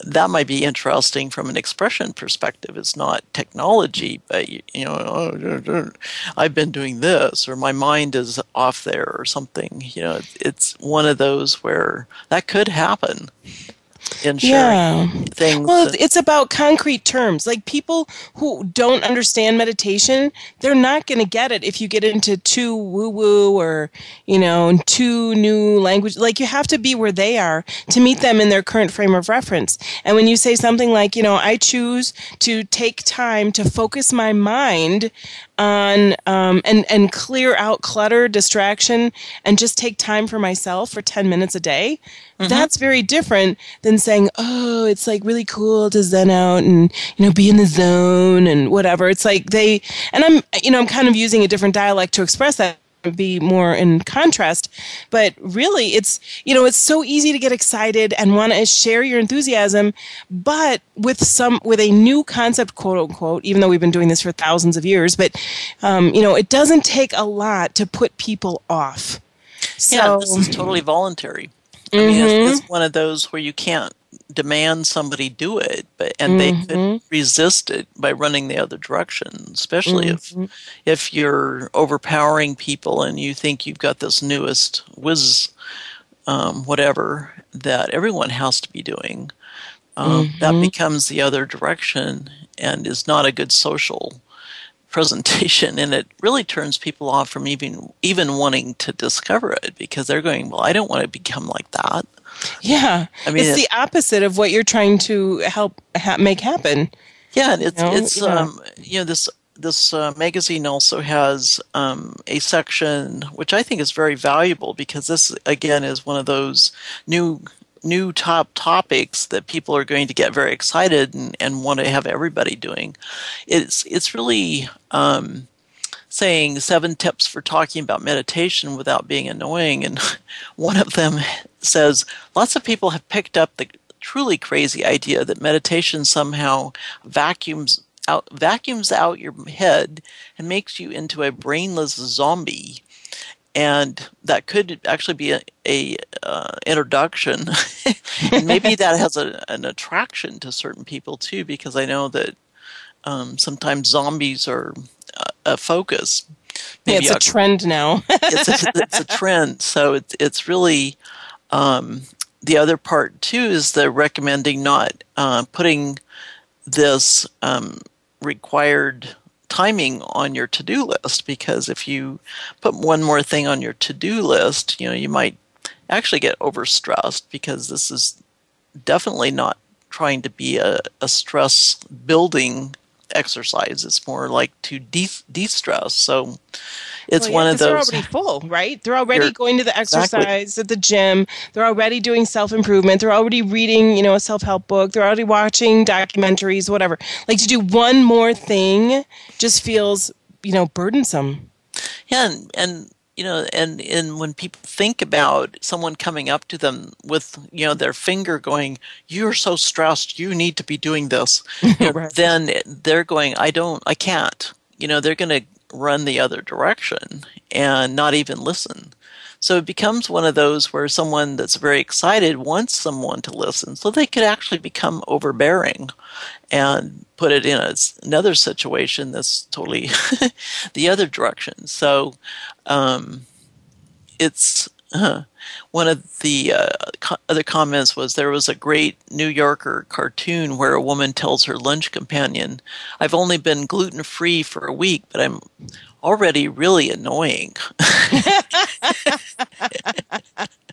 that might be interesting from an expression perspective. It's not technology, but you, know, oh, I've been doing this, or my mind is off there, or something. You know, it's one of those where that could happen Yeah. things. Well, it's about concrete terms. Like people who don't understand meditation, they're not going to get it if you get into too woo woo or, you know, too new language. Like you have to be where they are to meet them in their current frame of reference. And when you say something like, you know, I choose to take time to focus my mind on um, and and clear out clutter, distraction, and just take time for myself for ten minutes a day. That's very different than saying, "Oh, it's like really cool to zen out and you know be in the zone and whatever." It's like they and I'm you know I'm kind of using a different dialect to express that be more in contrast. But really it's you know it's so easy to get excited and want to share your enthusiasm but with some with a new concept quote unquote even though we've been doing this for thousands of years but um, you know it doesn't take a lot to put people off. So yeah, this is totally voluntary. I mean, it's, it's one of those where you can't demand somebody do it, but and they could resist it by running the other direction. Especially if if you're overpowering people and you think you've got this newest whiz, um, whatever that everyone has to be doing. Um, That becomes the other direction and is not a good social [laughs] presentation and it really turns people off from even even wanting to discover it because they're going well i don't want to become like that yeah. I mean, it's it- the opposite of what you're trying to help ha- make happen. Yeah and it's know, it's yeah. um you know this this uh, magazine also has um, a section which i think is very valuable because this again is one of those new new top topics that people are going to get very excited and, and want to have everybody doing. It's it's really um, saying seven tips for talking about meditation without being annoying. And [laughs] one of them says lots of people have picked up the truly crazy idea that meditation somehow vacuums out vacuums out your head and makes you into a brainless zombie. And that could actually be a, a uh, introduction, [laughs] and maybe that has a, an attraction to certain people too, because I know that um, sometimes zombies are a, focus. yeah, it's a trend now [laughs] it's a, it's a trend. So it's it's really um, the other part too is the recommending not uh, putting this um, required timing on your to-do list because if you put one more thing on your to-do list, you know you might actually get overstressed because this is definitely not trying to be a, a stress building exercise. It's more like to de- de-stress. So it's well, yeah, one of those. They're already full, right? They're already going to the exercise exactly. at the gym. They're already doing self improvement. They're already reading, you know, a self help book. They're already watching documentaries, whatever. Like to do one more thing just feels, you know, burdensome. Yeah, and, and you know, and and when people think about someone coming up to them with you know their finger going, "You're so stressed. You need to be doing this," [laughs] right. then they're going, "I don't. I can't." You know, they're going to run the other direction and not even listen. So it becomes one of those where someone that's very excited wants someone to listen. So they could actually become overbearing and put it in a, another situation that's totally [laughs] the other direction. So um, it's uh, one of the uh, co- other comments was there was a great New Yorker cartoon where a woman tells her lunch companion, I've only been gluten free for a week, but I'm already really annoying. [laughs] [laughs]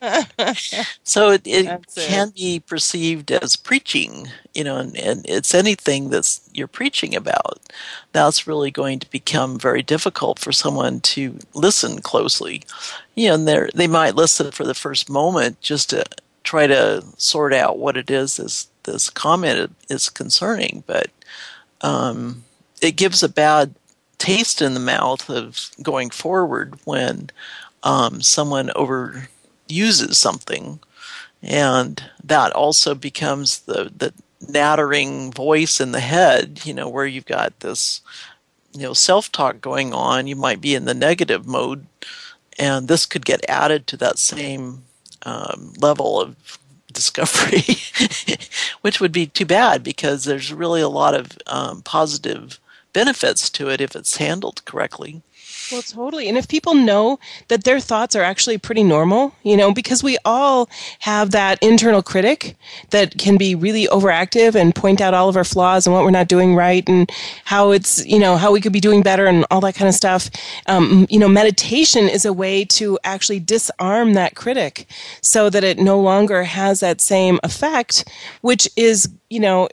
[laughs] so it, it can be perceived as preaching, you know, and, and it's anything that you're preaching about. That's really going to become very difficult for someone to listen closely. You know, and they might listen for the first moment just to try to sort out what it is this this comment is concerning, but um, it gives a bad taste in the mouth of going forward when um, someone overuses something, and that also becomes the the nattering voice in the head. You know, where you've got this you know self talk going on. You might be in the negative mode, and this could get added to that same um, level of discovery, [laughs] which would be too bad because there's really a lot of um, positive benefits to it if it's handled correctly. Well, totally. And if people know that their thoughts are actually pretty normal, you know, because we all have that internal critic that can be really overactive and point out all of our flaws and what we're not doing right and how it's, you know, how we could be doing better and all that kind of stuff. Um, you know, meditation is a way to actually disarm that critic so that it no longer has that same effect, which is you know,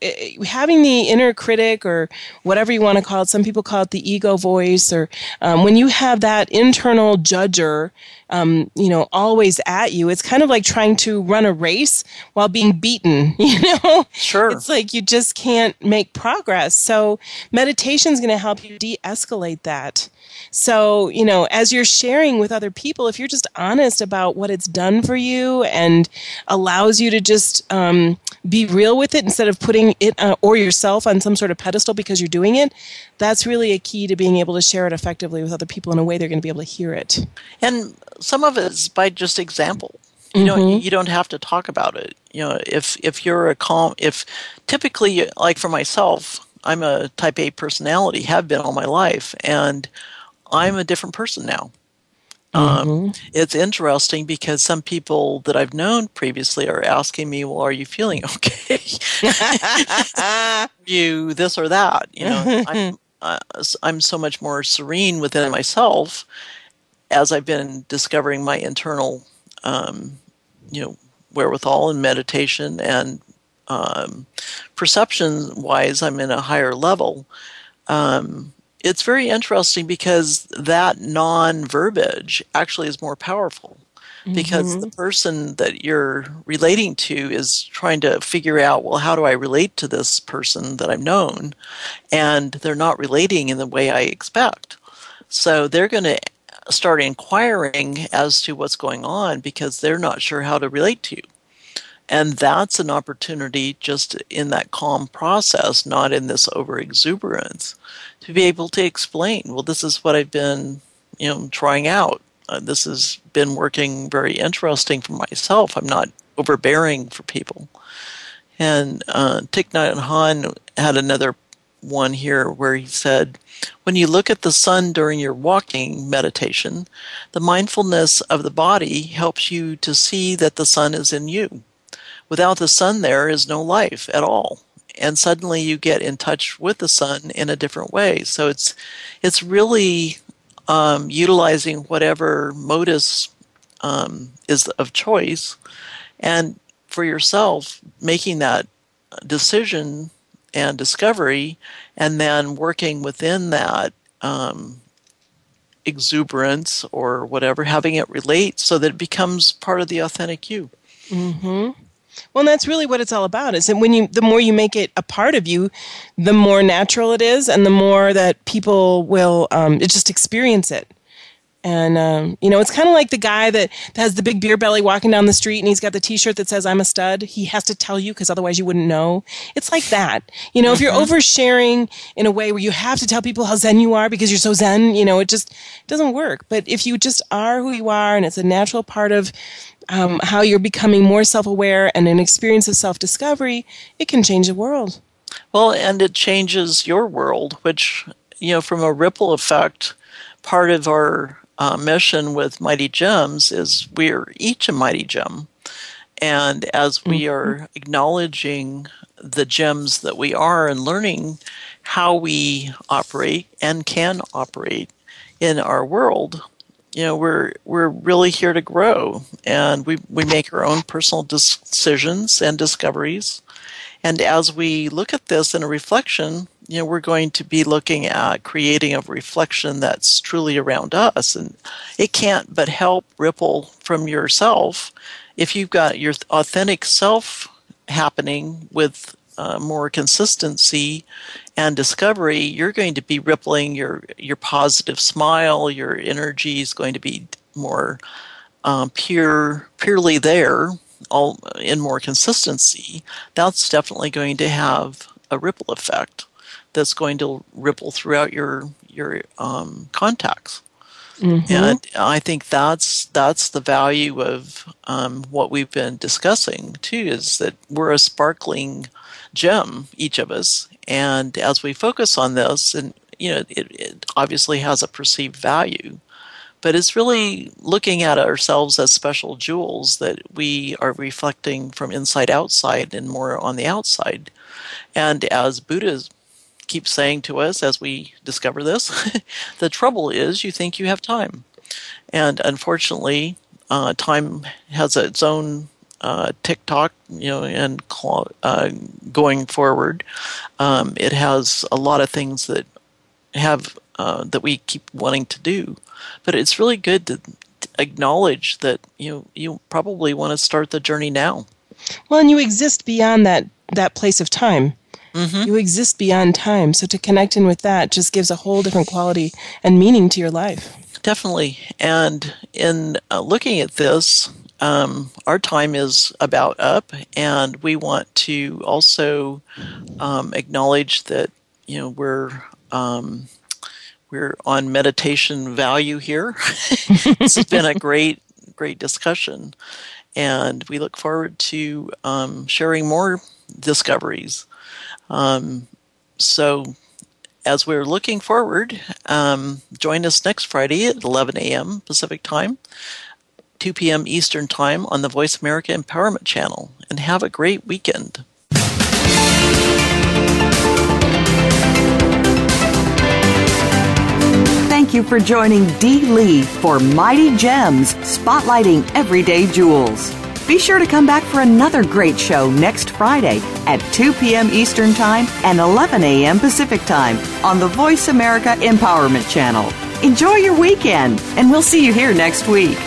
having the inner critic or whatever you want to call it, some people call it the ego voice, or um, when you have that internal judger, um, you know, always at you, it's kind of like trying to run a race while being beaten, [laughs] you know? Sure. It's like you just can't make progress. So meditation is going to help you de escalate that. So, you know, as you're sharing with other people, if you're just honest about what it's done for you and allows you to just um, be real with it instead of putting it uh, or yourself on some sort of pedestal because you're doing it, that's really a key to being able to share it effectively with other people in a way they're going to be able to hear it. And some of it is by just example. You know, mm-hmm. you don't have to talk about it. You know, if if you're a calm, if typically, like for myself, I'm a Type A personality, have been all my life, and I'm a different person now. Um, mm-hmm. It's interesting because some people that I've known previously are asking me, "Well, are you feeling [laughs] okay? [laughs] you this or that?" You know, I'm, [laughs] uh, I'm so much more serene within myself as I've been discovering my internal, um, you know, wherewithal and meditation and um, perception wise, I'm in a higher level. Um, it's very interesting because that non verbiage actually is more powerful because mm-hmm. the person that you're relating to is trying to figure out well how do i relate to this person that i've known? And they're not relating in the way i expect. So they're going to start inquiring as to what's going on because they're not sure how to relate to you. And that's an opportunity just in that calm process not in this over exuberance to be able to explain, well, this is what I've been, you know, trying out. Uh, this has been working very interesting for myself. I'm not overbearing for people. And uh, Thich Nhat Hanh had another one here where he said, when you look at the sun during your walking meditation, the mindfulness of the body helps you to see that the sun is in you. Without the sun, there is no life at all and suddenly you get in touch with the sun in a different way. So it's it's really um, utilizing whatever modus um, is of choice, and for yourself making that decision and discovery, and then working within that um, exuberance or whatever, having it relate so that it becomes part of the authentic you. Mm-hmm. Well, and that's really what it's all about. Is that when you, the more you make it a part of you, the more natural it is, and the more that people will um, just experience it. And um, you know, it's kind of like the guy that has the big beer belly walking down the street, and he's got the T-shirt that says "I'm a stud." He has to tell you because otherwise you wouldn't know. It's like that. You know, if you're mm-hmm. oversharing in a way where you have to tell people how zen you are because you're so zen, you know, it just doesn't work. But if you just are who you are, and it's a natural part of um, how you're becoming more self-aware and an experience of self-discovery, it can change the world. Well, and it changes your world, which you know, from a ripple effect, part of our uh, mission with Mighty Gems is we're each a Mighty Gem. And as we mm-hmm. are acknowledging the gems that we are and learning how we operate and can operate in our world, you know, we're we're really here to grow, and we we make our own personal decisions and discoveries. And as we look at this in a reflection, you know, we're going to be looking at creating a reflection that's truly around us. And it can't but help ripple from yourself. If you've got your authentic self happening with uh, more consistency and discovery, you're going to be rippling your, your positive smile, your energy is going to be more um, pure, purely there, all in more consistency. That's definitely going to have a ripple effect that's going to ripple throughout your your um, contacts. Mm-hmm. And I think that's that's the value of um, what we've been discussing too. Is that we're a sparkling gem, each of us, and as we focus on this, and you know, it, it obviously has a perceived value, but it's really looking at ourselves as special jewels that we are reflecting from inside outside and more on the outside. And as Buddha keeps saying to us as we discover this, [laughs] the trouble is you think you have time. And unfortunately, uh, time has its own uh, tick-tock, you know, and uh, going forward, um, it has a lot of things that have uh, that we keep wanting to do. But it's really good to, to acknowledge that you know, you probably want to start the journey now. Well, and you exist beyond that that place of time. Mm-hmm. You exist beyond time. So to connect in with that just gives a whole different quality and meaning to your life. Definitely. And in uh, looking at this, um, our time is about up, and we want to also um, acknowledge that you know we're um, we're on meditation value here. [laughs] this has been a great great discussion, and we look forward to um, sharing more discoveries. Um, so, as we're looking forward, um, join us next Friday at 11 a.m. Pacific Time, 2 p.m. Eastern Time on the Voice America Empowerment Channel, and have a great weekend. Thank you for joining Dee Lee for Mighty Gems, spotlighting everyday jewels. Be sure to come back for another great show next Friday at 2 p.m. Eastern Time and 11 a.m. Pacific Time on the Voice America Empowerment Channel. Enjoy your weekend, and we'll see you here next week.